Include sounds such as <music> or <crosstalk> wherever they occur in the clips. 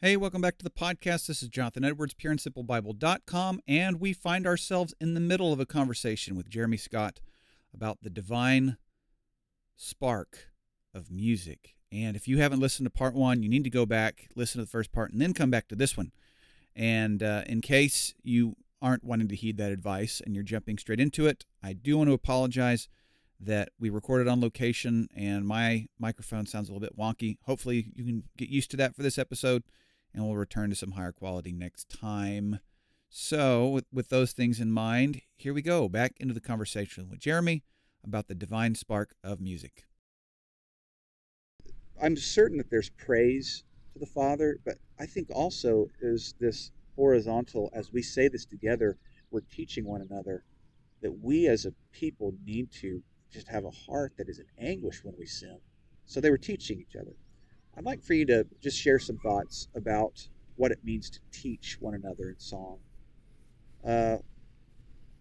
Hey, welcome back to the podcast. This is Jonathan Edwards, pureandsimplebible.com, and we find ourselves in the middle of a conversation with Jeremy Scott about the divine spark of music. And if you haven't listened to part one, you need to go back, listen to the first part, and then come back to this one. And uh, in case you aren't wanting to heed that advice and you're jumping straight into it, I do want to apologize that we recorded on location and my microphone sounds a little bit wonky. Hopefully, you can get used to that for this episode and we'll return to some higher quality next time. So, with, with those things in mind, here we go back into the conversation with Jeremy about the divine spark of music. I'm certain that there's praise to the Father, but I think also is this horizontal, as we say this together, we're teaching one another that we as a people need to just have a heart that is in anguish when we sin. So they were teaching each other. I'd like for you to just share some thoughts about what it means to teach one another in song. Uh,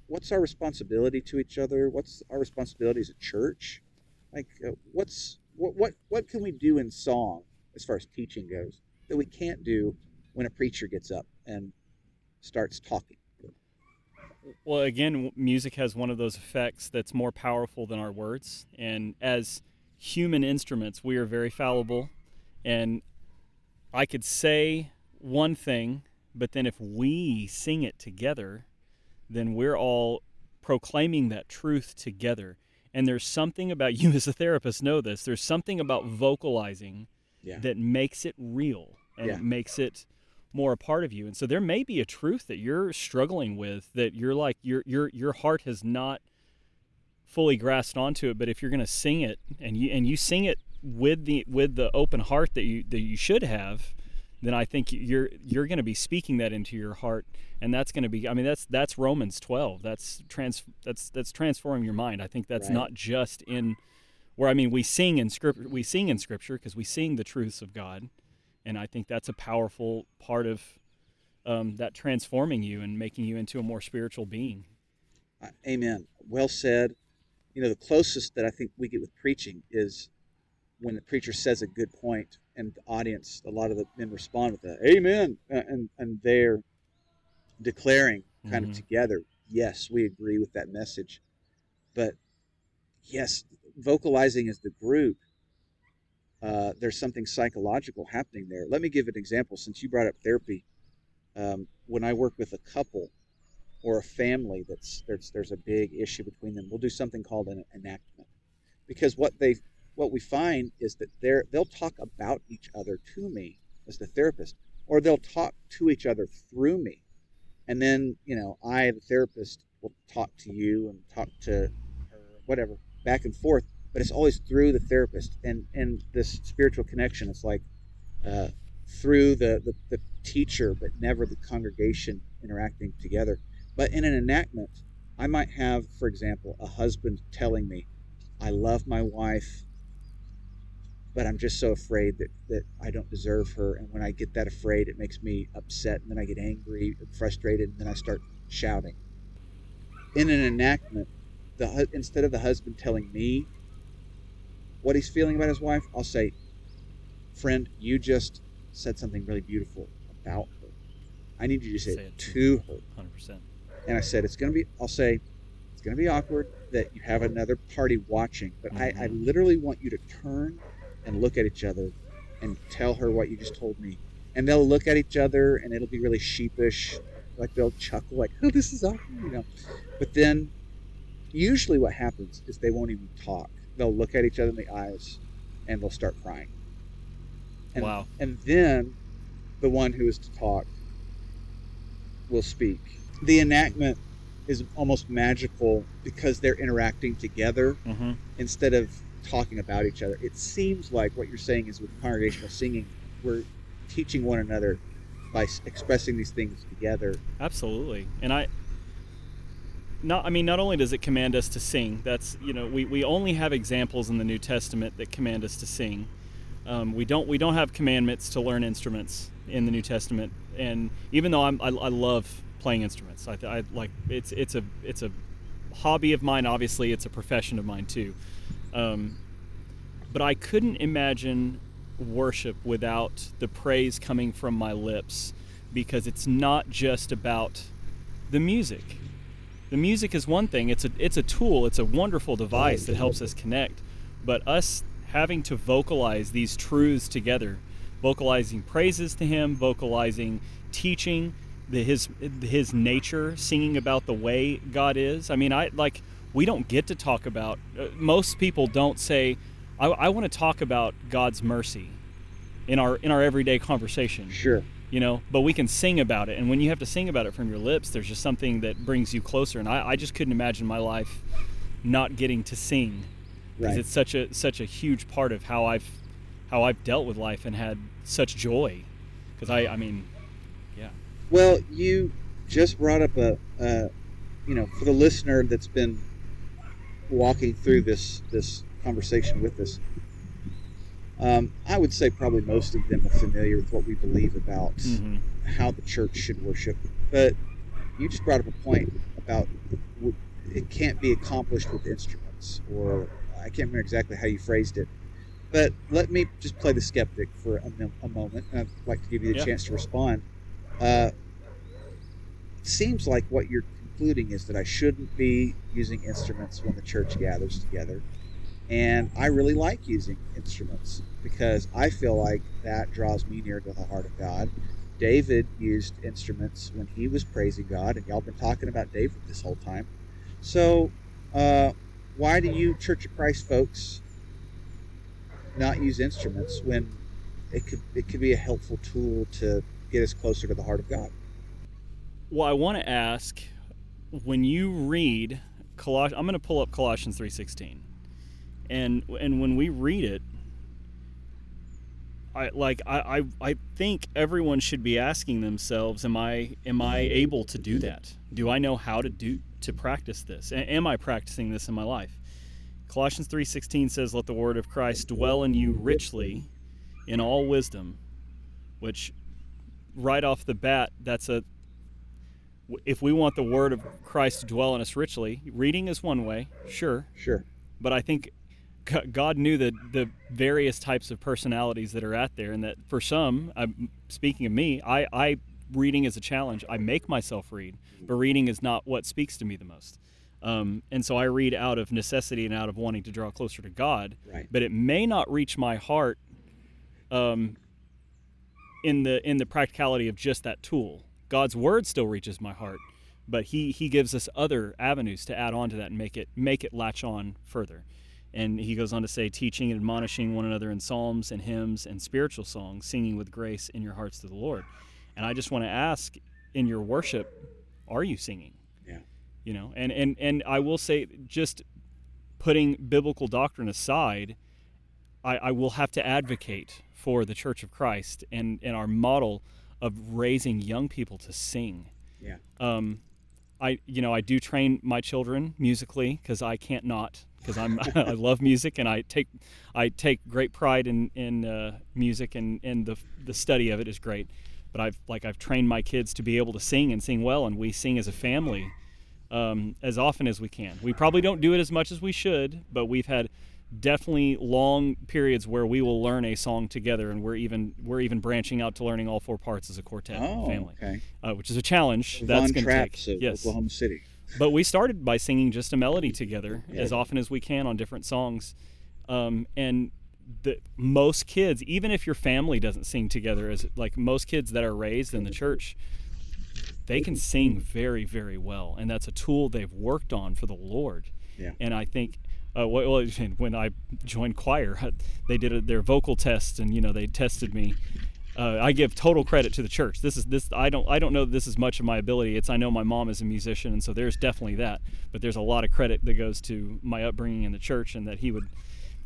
what's our responsibility to each other? What's our responsibility as a church? Like, uh, what's what what what can we do in song as far as teaching goes that we can't do when a preacher gets up and starts talking? Well, again, music has one of those effects that's more powerful than our words, and as human instruments, we are very fallible and I could say one thing, but then if we sing it together, then we're all proclaiming that truth together. And there's something about <laughs> you as a therapist know this. There's something about vocalizing yeah. that makes it real and yeah. it makes it more a part of you. And so there may be a truth that you're struggling with that you're like your your your heart has not fully grasped onto it, but if you're going to sing it and you and you sing it with the with the open heart that you that you should have, then I think you're you're going to be speaking that into your heart, and that's going to be. I mean, that's that's Romans 12. That's trans that's that's transforming your mind. I think that's right. not just in where I mean we sing in scripture. We sing in scripture because we sing the truths of God, and I think that's a powerful part of um, that transforming you and making you into a more spiritual being. Amen. Well said. You know, the closest that I think we get with preaching is when the preacher says a good point and the audience, a lot of the men respond with that, Amen. And, and they're declaring kind mm-hmm. of together, yes, we agree with that message. But yes, vocalizing as the group, uh, there's something psychological happening there. Let me give an example since you brought up therapy. Um, when I work with a couple or a family that's there's there's a big issue between them, we'll do something called an enactment because what they what we find is that they're, they'll talk about each other to me as the therapist, or they'll talk to each other through me. And then, you know, I, the therapist, will talk to you and talk to her, whatever, back and forth. But it's always through the therapist and, and this spiritual connection. It's like uh, through the, the, the teacher, but never the congregation interacting together. But in an enactment, I might have, for example, a husband telling me, I love my wife but I'm just so afraid that, that I don't deserve her. And when I get that afraid, it makes me upset. And then I get angry and frustrated. And then I start shouting. In an enactment, the, instead of the husband telling me what he's feeling about his wife, I'll say, Friend, you just said something really beautiful about her. I need you to say, say it to her. 100%. And I said, It's going to be, I'll say, it's going to be awkward that you have another party watching, but mm-hmm. I, I literally want you to turn and look at each other and tell her what you just told me. And they'll look at each other and it'll be really sheepish. Like they'll chuckle, like, oh, this is awkward, you know. But then usually what happens is they won't even talk. They'll look at each other in the eyes and they'll start crying. And, wow. And then the one who is to talk will speak. The enactment is almost magical because they're interacting together mm-hmm. instead of talking about each other. It seems like what you're saying is with congregational singing, we're teaching one another by expressing these things together. Absolutely. And I not I mean not only does it command us to sing, that's you know, we, we only have examples in the New Testament that command us to sing. Um, we don't we don't have commandments to learn instruments in the New Testament. And even though I'm, I, I love playing instruments, I, I like it's it's a it's a hobby of mine. Obviously, it's a profession of mine too. Um, but I couldn't imagine worship without the praise coming from my lips because it's not just about the music. The music is one thing. It's a it's a tool. It's a wonderful device that helps us connect. But us having to vocalize these truths together, vocalizing praises to him, vocalizing teaching the, his his nature, singing about the way God is. I mean, I like we don't get to talk about uh, most people don't say I, I want to talk about God's mercy in our in our everyday conversation. Sure. You know, but we can sing about it, and when you have to sing about it from your lips, there's just something that brings you closer. And I, I just couldn't imagine my life not getting to sing because Right. it's such a such a huge part of how I've how I've dealt with life and had such joy. Because I I mean, yeah, Well, you just brought up a, a, you know, for the listener that's been walking through this this conversation with us, um, I would say probably most of them are familiar with what we believe about Mhm. how the church should worship. But you just brought up a point about it can't be accomplished with instruments, or I can't remember exactly how you phrased it. But let me just play the skeptic for a, a moment. I'd like to give you the Yeah. chance to respond. Uh, seems like what you're concluding is that I shouldn't be using instruments when the church gathers together. And I really like using instruments because I feel like that draws me near to the heart of God. David used instruments when he was praising God, and y'all been talking about David this whole time. So, uh, why do you Church of Christ folks not use instruments when it could it could be a helpful tool to get us closer to the heart of God? Well, I want to ask when you read Colossians. I'm going to pull up Colossians 3:16. And and when we read it I like I, I I think everyone should be asking themselves am I am I able to do that? Do I know how to do to practice this? A- am I practicing this in my life? Colossians 3:16 says let the word of Christ dwell in you richly in all wisdom, which right off the bat that's a if we want the word of Christ to dwell in us richly, reading is one way, sure, Sure. but I think God knew the the various types of personalities that are out there, and that for some, I'm speaking of me, I, I reading is a challenge. I make myself read, but reading is not what speaks to me the most. Um, and so I read out of necessity and out of wanting to draw closer to God, Right. but it may not reach my heart um, in the in the practicality of just that tool. God's word still reaches my heart, but he he gives us other avenues to add on to that and make it make it latch on further. And he goes on to say, teaching and admonishing one another in psalms and hymns and spiritual songs, singing with grace in your hearts to the Lord. And I just want to ask, in your worship, are you singing? Yeah. You know, and and and I will say, just putting biblical doctrine aside, I, I will have to advocate for the Church of Christ and and our model of raising young people to sing. Yeah. Um, I you know I do train my children musically because I can't not because I'm <laughs> I love music and I take I take great pride in in uh, music and and the the study of it is great. But I've like I've trained my kids to be able to sing and sing well, and we sing as a family um, as often as we can. We probably don't do it as much as we should, but we've had definitely long periods where we will learn a song together, and we're even we're even branching out to learning all four parts as a quartet Oh, family, okay. uh, which is a challenge. That's going to take of yes. Oklahoma City. But we started by singing just a melody together Yeah. as often as we can on different songs, um, and the most kids, even if your family doesn't sing together, as like most kids that are raised in the church, they can sing very, very well, and that's a tool they've worked on for the Lord. Yeah. And I think, uh, well, <laughs> when I joined choir, <laughs> they did a, their vocal test, and you know they tested me. Uh, I give total credit to the church. This is this. I don't. I don't know that this is much of my ability. It's. I know my mom is a musician, and so there's definitely that. But there's a lot of credit that goes to my upbringing in the church, and that he would,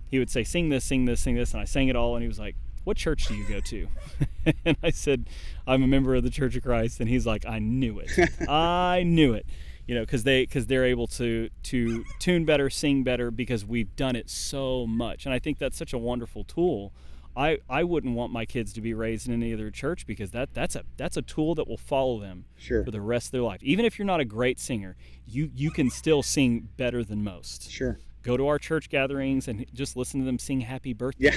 he would say, "Sing this, sing this, sing this," and I sang it all, and he was like, "What church do you go to?" <laughs> and I said, "I'm a member of the Church of Christ," and he's like, "I knew it. I knew it." You know, because they because they're able to to tune better, sing better, because we've done it so much, and I think that's such a wonderful tool I, I wouldn't want my kids to be raised in any other church because that that's a that's a tool that will follow them Sure. for the rest of their life. Even if you're not a great singer, you you can still sing better than most. Sure. Go to our church gatherings and just listen to them sing Happy Birthday.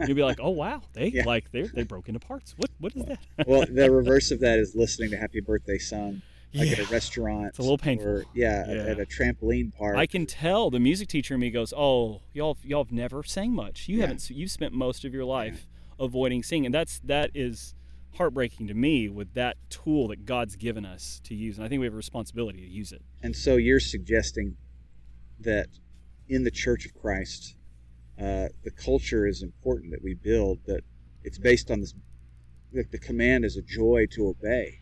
Yeah. You'll be like, oh wow, they Yeah. like they they broke into parts. What what is that? well, the <laughs> reverse of that is listening to Happy Birthday sung like yeah. at a restaurant. It's a little painful. Or, yeah, Yeah. at a trampoline park. I can tell the music teacher in me goes, "Oh, y'all, y'all have never sang much. You Yeah. haven't. You've spent most of your life avoiding singing. And that's that is heartbreaking to me with that tool that God's given us to use. And I think we have a responsibility to use it. And so you're suggesting that in the Church of Christ, uh, the culture is important that we build. That it's based on this. That the command is a joy to obey.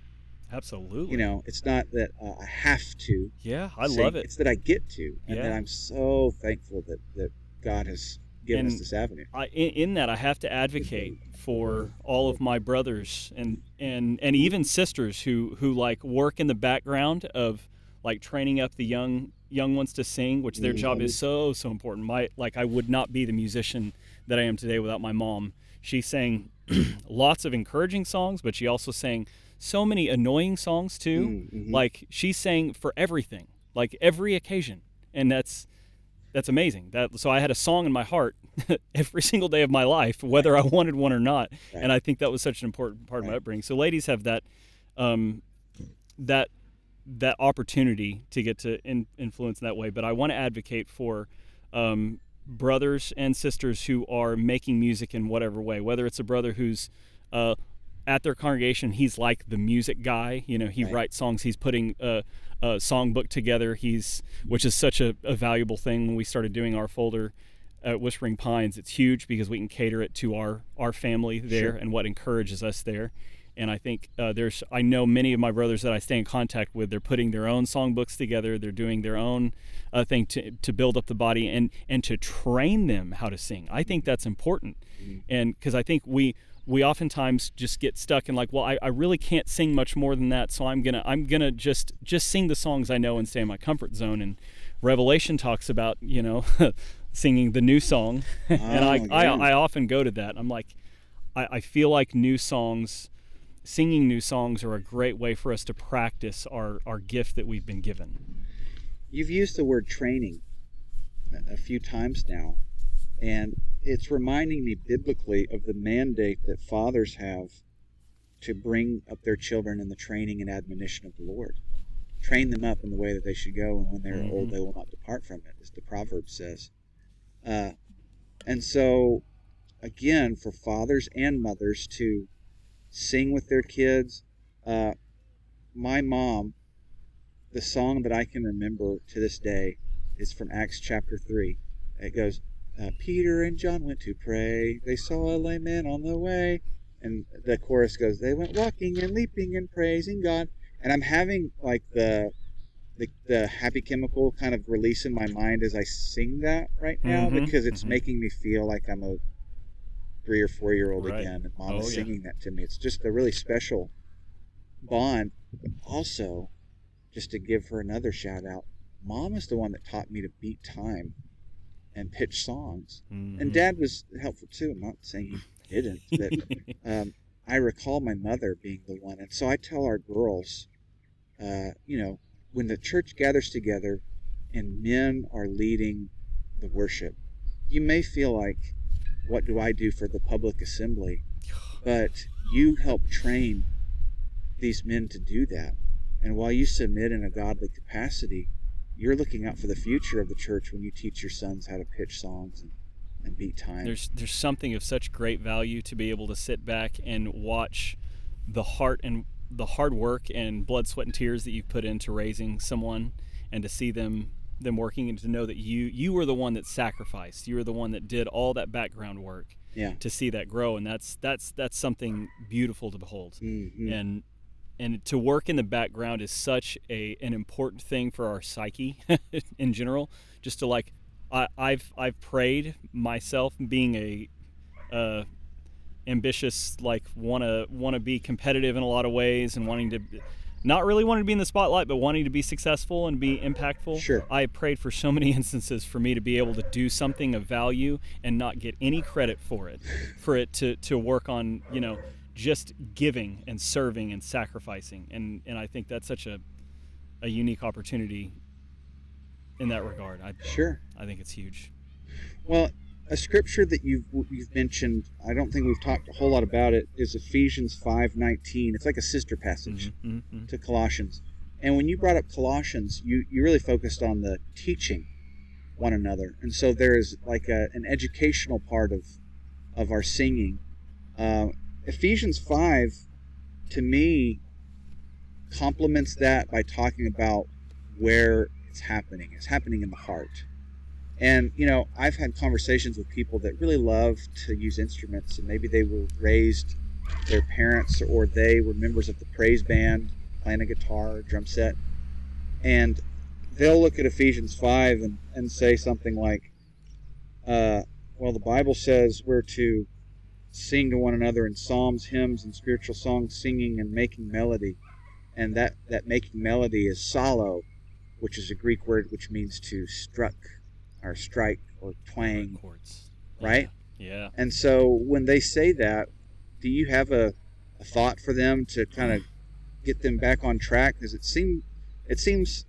Absolutely. You know, it's not that uh, I have to. Yeah, I sing, love it. It's that I get to, and that I'm so thankful that that God has given us this avenue. I, in, in that, I have to advocate for all of my brothers and, and, and even sisters who, who like work in the background of like training up the young young ones to sing, which their job is so so important. My like I would not be the musician that I am today without my mom. She sang <clears throat> lots of encouraging songs, but she also sang so many annoying songs too. Mm, mhm. Like she sang for everything, like every occasion, and that's that's amazing. That so I had a song in my heart <laughs> every single day of my life, whether I wanted one or not, Right. and I think that was such an important part of my upbringing. So ladies have that um, that that opportunity to get to in, influence in that way. But I want to advocate for um, brothers and sisters who are making music in whatever way, whether it's a brother who's uh, at their congregation, he's like the music guy. You know, he Right. writes songs. He's putting a, a songbook together. He's which is such a, a valuable thing. When we started doing our folder at Whispering Pines, it's huge because we can cater it to our our family there Sure. and what encourages us there. And I think uh, there's I know many of my brothers that I stay in contact with. They're putting their own songbooks together. They're doing their own uh, thing to to build up the body and and to train them how to sing. I think that's important, and because I think we we oftentimes just get stuck in like, well, I, I really can't sing much more than that, so I'm gonna I'm gonna just just sing the songs I know and stay in my comfort zone. And Revelation talks about you know <laughs> singing the new song, <laughs> and I, Oh, I. I often go to that. I'm like, I, I feel like new songs, singing new songs are a great way for us to practice our our gift that we've been given. You've used the word training a- few times now, and it's reminding me biblically of the mandate that fathers have to bring up their children in the training and admonition of the Lord. Train them up in the way that they should go, and when they're old, Mhm. they will not depart from it, as the proverb says. Uh, and so, again, for fathers and mothers to sing with their kids, uh, my mom the song that I can remember to this day is from Acts chapter 3. It goes, uh, Peter and John went to pray. They saw a lame man on the way. And the chorus goes, They went walking and leaping and praising God. And I'm having like the the, the happy chemical kind of release in my mind as I sing that right now Mhm, because it's mhm. making me feel like I'm a three or four year old Right. again and mom Oh, is yeah. singing that to me. It's just a really special bond. But also, just to give her another shout out, mom is the one that taught me to beat time and pitch songs. Mm-hmm. And dad was helpful too. I'm not saying he <laughs> didn't, but um, I recall my mother being the one. And so I tell our girls, uh, you know, when the church gathers together and men are leading the worship, you may feel like, what do I do for the public assembly? But you help train these men to do that. And while you submit in a godly capacity, you're looking out for the future of the church when you teach your sons how to pitch songs and, and beat time. there's there's something of such great value to be able to sit back and watch the heart and the hard work and blood sweat and tears that you've put into raising someone and to see them them working and to know that you you were the one that sacrificed you were the one that did all that background work yeah. to see that grow and that's that's that's something beautiful to behold Mhm. and and to work in the background is such a an important thing for our psyche <laughs> in general just to like I, I've I've prayed myself being a uh, ambitious like want to want to be competitive in a lot of ways and wanting to not really wanting to be in the spotlight, but wanting to be successful and be impactful. Sure. I prayed for so many <laughs> instances for me to be able to do something of value and not get any credit for it, for it to, to work on, you know, just giving and serving and sacrificing. And, and I think that's such a, a unique opportunity in that regard. I, Sure. I think it's huge. Well, a scripture that you've you've mentioned, I don't think we've talked a whole lot about it, is Ephesians five nineteen. It's like a sister passage Mhm, mhm. to Colossians. And when you brought up Colossians, you, you really focused on the teaching one another. And so there is like a, an educational part of of our singing. Uh, Ephesians 5, to me, complements that by talking about where it's happening. It's happening in the heart. And, you know, I've had conversations with people that really love to use instruments, and maybe they were raised, their parents or they were members of the praise band, playing a guitar, drum set. And they'll look at Ephesians 5 and, and say something like, uh, well, the Bible says we're to sing to one another in psalms, hymns, and spiritual songs, singing and making melody. And that, that making melody is psallo, which is a Greek word which means to struck or strike or twang, Chords. right? Yeah. And so when they say that, do you have a, a thought for them to kind of get them back on track? Because it seem it seems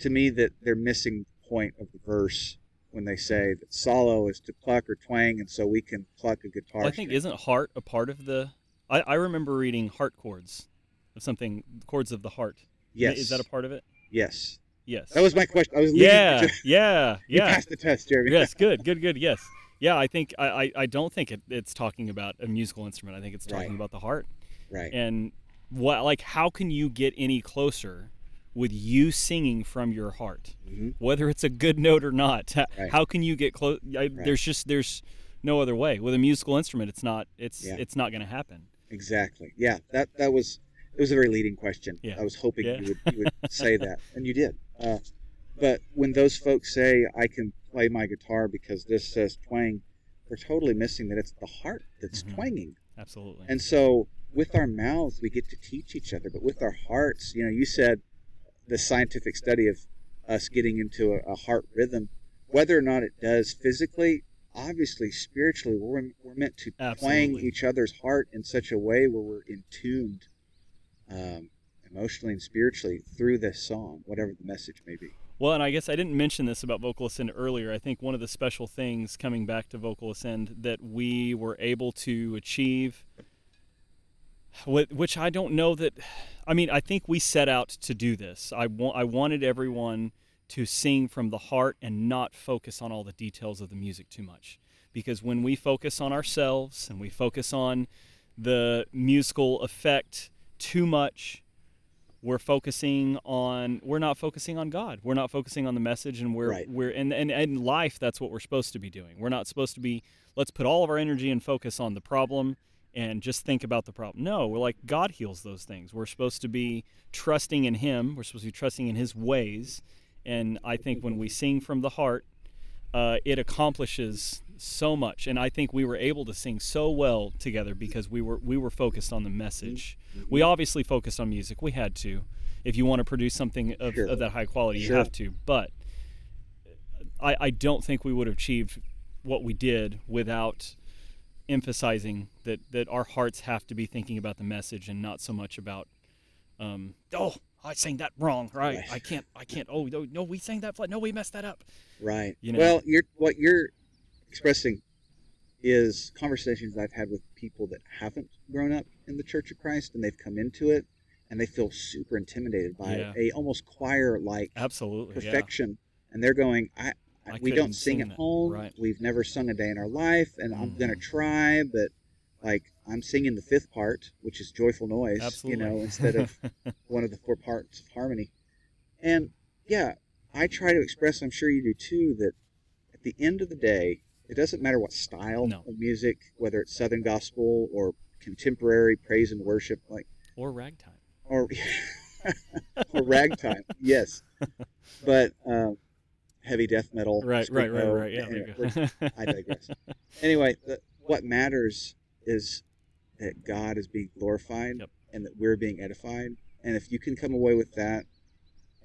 to me that they're missing the point of the verse when they say that psallo is to pluck or twang, and so we can pluck a guitar. Well, I think string. isn't heart a part of the? I, I remember reading heart chords of something chords of the heart. yes, Is that a part of it? yes? Yes. That was my question. I was leading yeah, to, <laughs> yeah, you yeah. passed the test, Jeremy. yes, <laughs> good, good, good. Yes, yeah. I think I, I, I don't think it, it's talking about a musical instrument. I think it's talking Right. about the heart. right. And what like how can you get any closer with you singing from your heart, Mhm. whether it's a good note or not? How, Right. how can you get close? There's just there's no other way with a musical instrument. It's not it's Yeah. it's not going to happen. Exactly. Yeah, that that was it was a very leading question. Yeah. I was hoping Yeah. you would you would <laughs> say that, and you did. Uh, but when those folks say I can play my guitar because this says twang, they're totally missing that it's the heart that's Mhm. twanging. Absolutely. And so with our mouths we get to teach each other, but with our hearts, you know, you said the scientific study of us getting into a, a heart rhythm, whether or not it does physically, obviously spiritually, we're, we're meant to twang each other's heart in such a way where we're in tuned um, emotionally and spiritually through this song, whatever the message may be. Well, and I guess I didn't mention this about Vocal Ascend earlier. I think one of the special things coming back to Vocal Ascend that we were able to achieve, wh- which I don't know that, I mean, I think we set out to do this. I, wa- I wanted everyone to sing from the heart and not focus on all the details of the music too much. Because when we focus on ourselves and we focus on the musical effect too much, we're focusing on we're not focusing on God. We're not focusing on the message and we're Right. we're and, and in life that's what we're supposed to be doing. We're not supposed to be let's put all of our energy and focus on the problem and just think about the problem. No, we're like God heals those things. We're supposed to be trusting in him. We're supposed to be trusting in his ways. And I think when we sing from the heart, uh, it accomplishes so much. And i think we were able to sing so well together because we were we were focused on the message. We obviously focused on music. We had to. If you want to produce something of, Sure. of that high quality you have to. But I, I don't think we would have achieved what we did without emphasizing that that our hearts have to be thinking about the message and not so much about um, oh I sang that wrong right. I can't I can't oh no, no we sang that flat no we messed that up Right. You know? Well, you're what you're expressing is conversations I've had with people that haven't grown up in the Church of Christ and they've come into it and they feel super intimidated by Yeah. a almost choir like absolutely yeah. perfection and they're going I, I we don't sing at home Right. we've never sung a day in our life and I'm going to Mhm. try but like I'm singing the fifth part which is joyful noise absolutely you know instead of <laughs> one of the four parts of harmony. And yeah, I try to express, I'm sure you do too, that at the end of the day, it doesn't matter what style No. of music, whether it's Southern gospel or contemporary praise and worship, like or ragtime or <laughs> or ragtime, yes, <laughs> but um, heavy death metal, right right right right yeah anyway, you we're- go. I digress. Anyway, the, what matters is that God is being glorified Yep. and that we're being edified. And if you can come away with that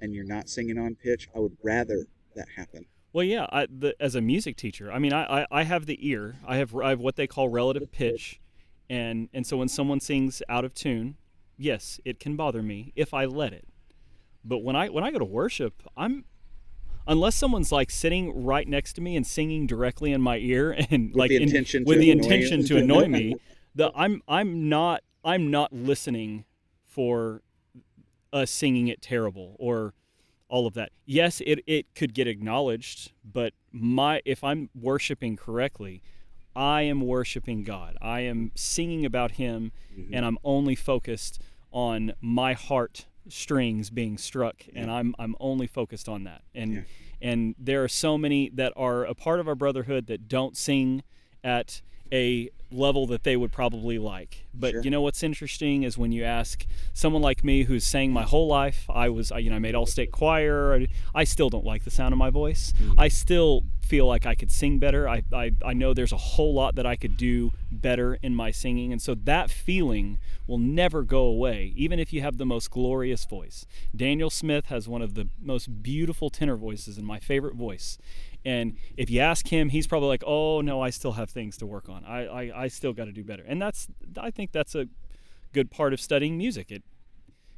and you're not singing on pitch, I would rather that happen. Well, yeah. I, the, as a music teacher, I mean, I, I, I have the ear. I have I have what they call relative pitch, and and so when someone sings out of tune, yes, it can bother me if I let it. But when I when I go to worship, I'm unless someone's like sitting right next to me and singing directly in my ear <laughs> and With like the in- intention with the intention to annoy me, <laughs> the I'm I'm not I'm not listening for us singing it terrible or all of that. Yes, it, it could get acknowledged, but my if I'm worshiping correctly, I am worshiping God. I am singing about him Mm-hmm. and I'm only focused on my heart strings being struck and I'm I'm only focused on that. And Yeah. and there are so many that are a part of our brotherhood that don't sing at a level that they would probably like. But Sure. you know what's interesting is when you ask someone like me who's sang my whole life, I was you know I made all state choir. I, I still don't like the sound of my voice. Mm. I still feel like I could sing better. I, I I know there's a whole lot that I could do better in my singing, and so that feeling will never go away, even if you have the most glorious voice. Daniel Smith has one of the most beautiful tenor voices and my favorite voice. And if you ask him, he's probably like, "Oh no, I still have things to work on. I I, I still got to do better." And that's I think that's a good part of studying music. It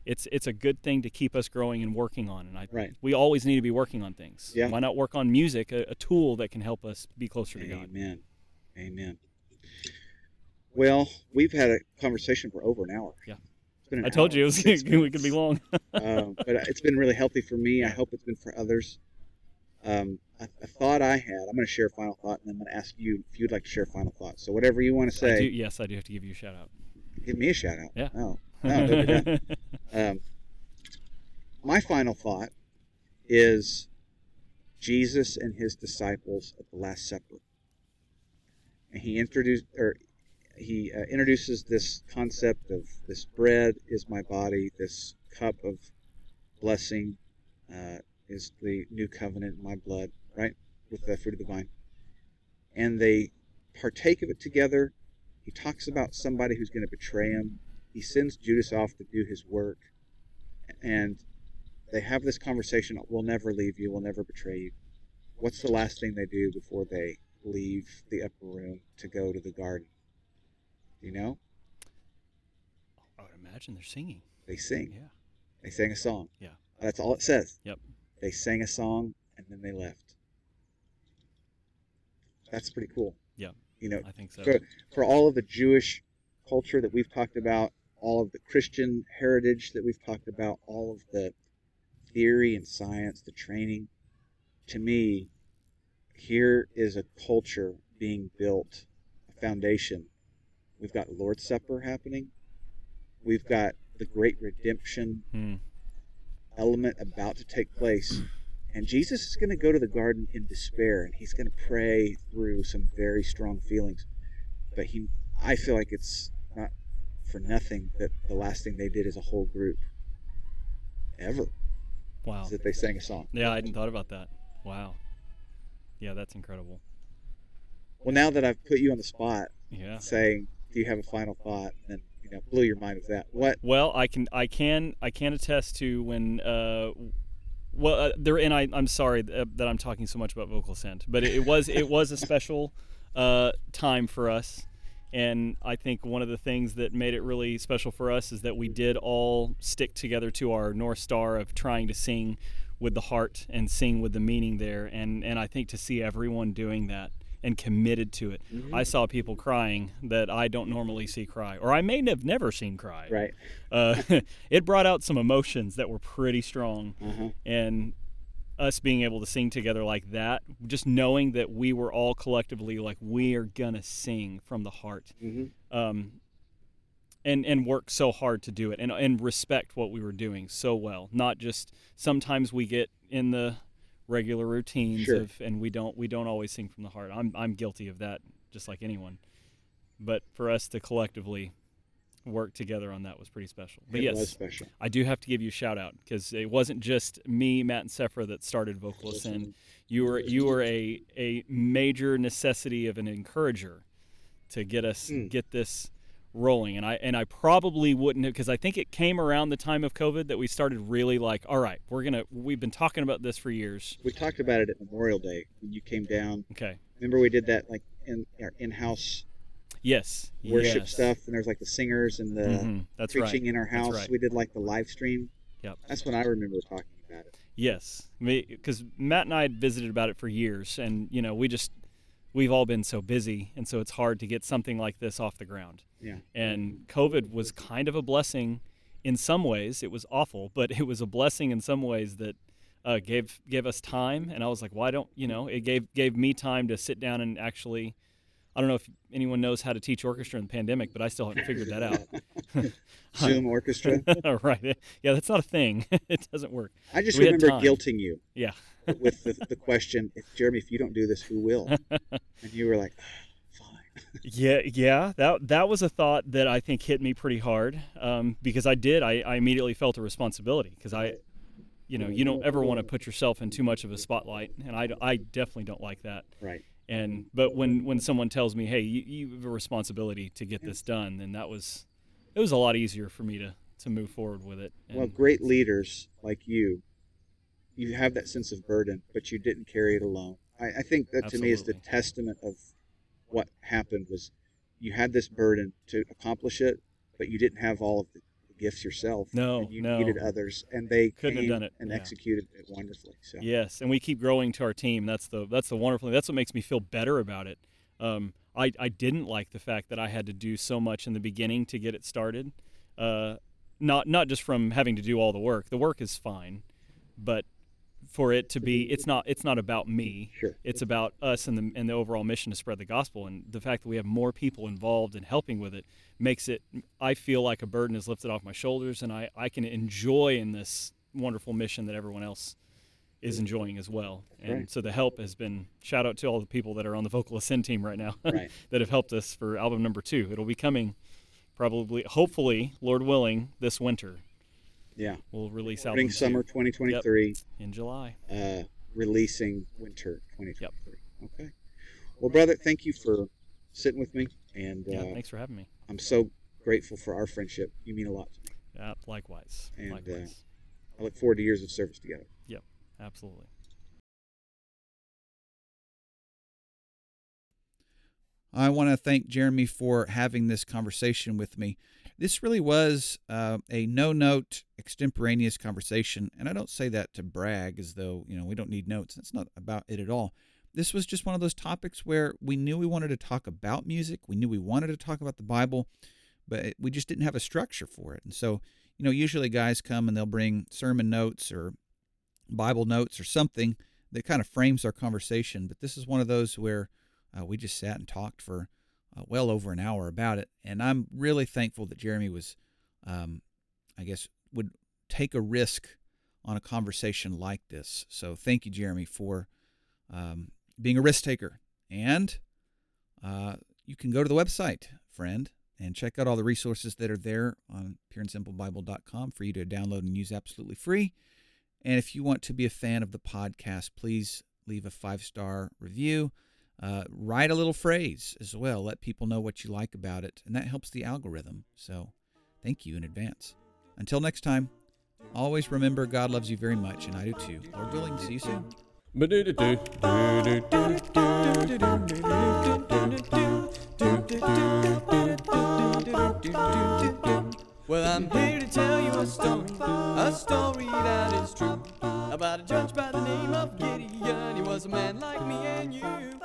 it's it's a good thing to keep us growing and working on. And I Right. we always need to be working on things. Yeah. Why not work on music, a, a tool that can help us be closer to God? Amen. Amen. Well, we've had a conversation for over an hour. Yeah. It's been an I told hour you it was we <laughs> could be long. um, <laughs> but it's been really healthy for me. I hope it's been for others. Um, a, a thought I had, I'm going to share a final thought, and then I'm going to ask you if you'd like to share a final thought. So whatever you want to I do, say, yes, I do have to give you a shout out. give me a shout out. Yeah. Oh, no, don't be done. Um, my final thought is Jesus and his disciples at the Last Supper, and he introduced or he uh, introduces this concept of this bread is my body, this cup of blessing uh, is the new covenant in my blood, right, with the fruit of the vine, and they partake of it together. He talks about somebody who's going to betray him. He sends Judas off to do his work, and they have this conversation we'll never leave you we'll never betray you what's the last thing they do before they leave the upper room to go to the garden you know I would imagine they're singing. they sing Yeah. they sang a song Yeah. that's all it says Yep. they sang a song and then they left that's pretty cool Yeah. you know I think so. for, for all of the jewish culture that we've talked about all of the christian heritage that we've talked about all of the theory and science the training to me here is a culture being built a foundation we've got lord's supper happening we've got the great redemption Hmm. element about to take place. And Jesus is going to go to the garden in despair and he's going to pray through some very strong feelings. But he I feel like it's not for nothing that the last thing they did as a whole group ever Wow. is that they sang a song. Yeah, I hadn't thought about that. Wow. Yeah, that's incredible. Well, now that I've put you on the spot Yeah. saying, do you have a final thought? And you know, blew your mind with that. What? Well, I can I can I can attest to when uh well uh, there and I I'm sorry that I'm talking so much about Vocal Ascend, but it, it was it was a special <laughs> uh time for us. And I think one of the things that made it really special for us is that we did all stick together to our North Star of trying to sing with the heart and sing with the meaning there. And, and I think to see everyone doing that and committed to it, I saw people crying that I don't normally see cry, or I may have never seen cry. Right. Uh, <laughs> it brought out some emotions that were pretty strong Uh-huh. and us being able to sing together like that just knowing that we were all collectively like we are gonna sing from the heart hmm um, and and work so hard to do it and and respect what we were doing so well not just sometimes we get in the regular routines Sure. of and we don't we don't always sing from the heart i'm i'm guilty of that just like anyone but for us to collectively work together on that was pretty special but It yes special. I do have to give you a shout out because it wasn't just me, Matt, and Sephra that started Vocal Ascend. You were you were a a major necessity of an encourager to get us Mm. get this rolling and I and I probably wouldn't have because I think it came around the time of COVID that we started really like all right we're gonna we've been talking about this for years We talked about it at Memorial Day when you came down. okay Remember we did that like in our in-house yes worship yes. stuff, and there's like the singers and the Mhm, that's preaching right in our house. right. We did like the live stream. Yep. That's when I remember talking about it. Yes, because Matt and I had visited about it for years, and you know, we just we've all been so busy, and so it's hard to get something like this off the ground. Yeah. And COVID was kind of a blessing in some ways. It was awful, but it was a blessing in some ways that uh, gave gave us time. And I was like, why don't you know? It gave gave me time to sit down and actually. I don't know if anyone knows how to teach orchestra in the pandemic, but I still haven't figured that out. <laughs> Zoom <laughs> orchestra. <laughs> right? Yeah, that's not a thing. it doesn't work. I just We remember guilting you Yeah. with the, the question, if Jeremy, if you don't do this, who will? And you were like, fine. Yeah, yeah, that that was a thought that I think hit me pretty hard um, because I did. I, I immediately felt a responsibility because I, you know, you don't ever want to put yourself in too much of a spotlight, and I, I definitely don't like that. Right. And but when when someone tells me, hey, you, you have a responsibility to get this done, then that was it was a lot easier for me to to move forward with it. And, Well, great leaders like you, you have that sense of burden, but you didn't carry it alone. I, I think that to me is the testament of what happened was you had this burden to accomplish it, but you didn't have all of the gifts yourself. No, you no. needed others, and they Couldn't have done it, and yeah. executed it wonderfully. So Yes, and we keep growing to our team. That's the that's the wonderful thing. That's what makes me feel better about it. Um, I I didn't like the fact that I had to do so much in the beginning to get it started. Uh, not not just from having to do all the work. The work is fine, but for it to be, it's not it's not about me. sure, It's about us and the and the overall mission to spread the gospel. And the fact that we have more people involved in helping with it makes it. I feel like a burden is lifted off my shoulders, and I I can enjoy in this wonderful mission that everyone else is enjoying as well. And Right. so the help has been shout out to all the people that are on the vocal ascend team right now right. <laughs> that have helped us for album number two. It'll be coming probably, hopefully, Lord willing, this winter. Yeah. We'll release Spring, album summer two 2023, in July. uh, releasing winter 2023. Yep. Okay. Well, brother, thank you for sitting with me, and Yeah, uh, thanks for having me. I'm so grateful for our friendship. You mean a lot to me. Yeah, likewise. And, uh, likewise. I look forward to years of service together. Yep. Absolutely. I want to thank Jeremy for having this conversation with me. This really was uh, a no note, extemporaneous conversation. And I don't say that to brag as though, you know, we don't need notes. That's not about it at all. This was just one of those topics where we knew we wanted to talk about music. We knew we wanted to talk about the Bible, but we just didn't have a structure for it. And so, you know, usually guys come and they'll bring sermon notes or Bible notes or something that kind of frames our conversation. But this is one of those where uh, we just sat and talked for uh, well over an hour about it, and I'm really thankful that Jeremy was, um, I guess, would take a risk on a conversation like this. So thank you, Jeremy, for um, being a risk taker. And uh, you can go to the website, friend, and check out all the resources that are there on pureandsimplebible.com for you to download and use absolutely free. And if you want to be a fan of the podcast, please leave a five star review. Uh, write a little phrase as well. Let people know what you like about it, and that helps the algorithm. So, thank you in advance. Until next time, always remember God loves you very much, and I do too. Lord willing, see you soon. Well, I'm here to tell you a story, a story that is true. About a judge by the name of Gideon. He was a man like me and you.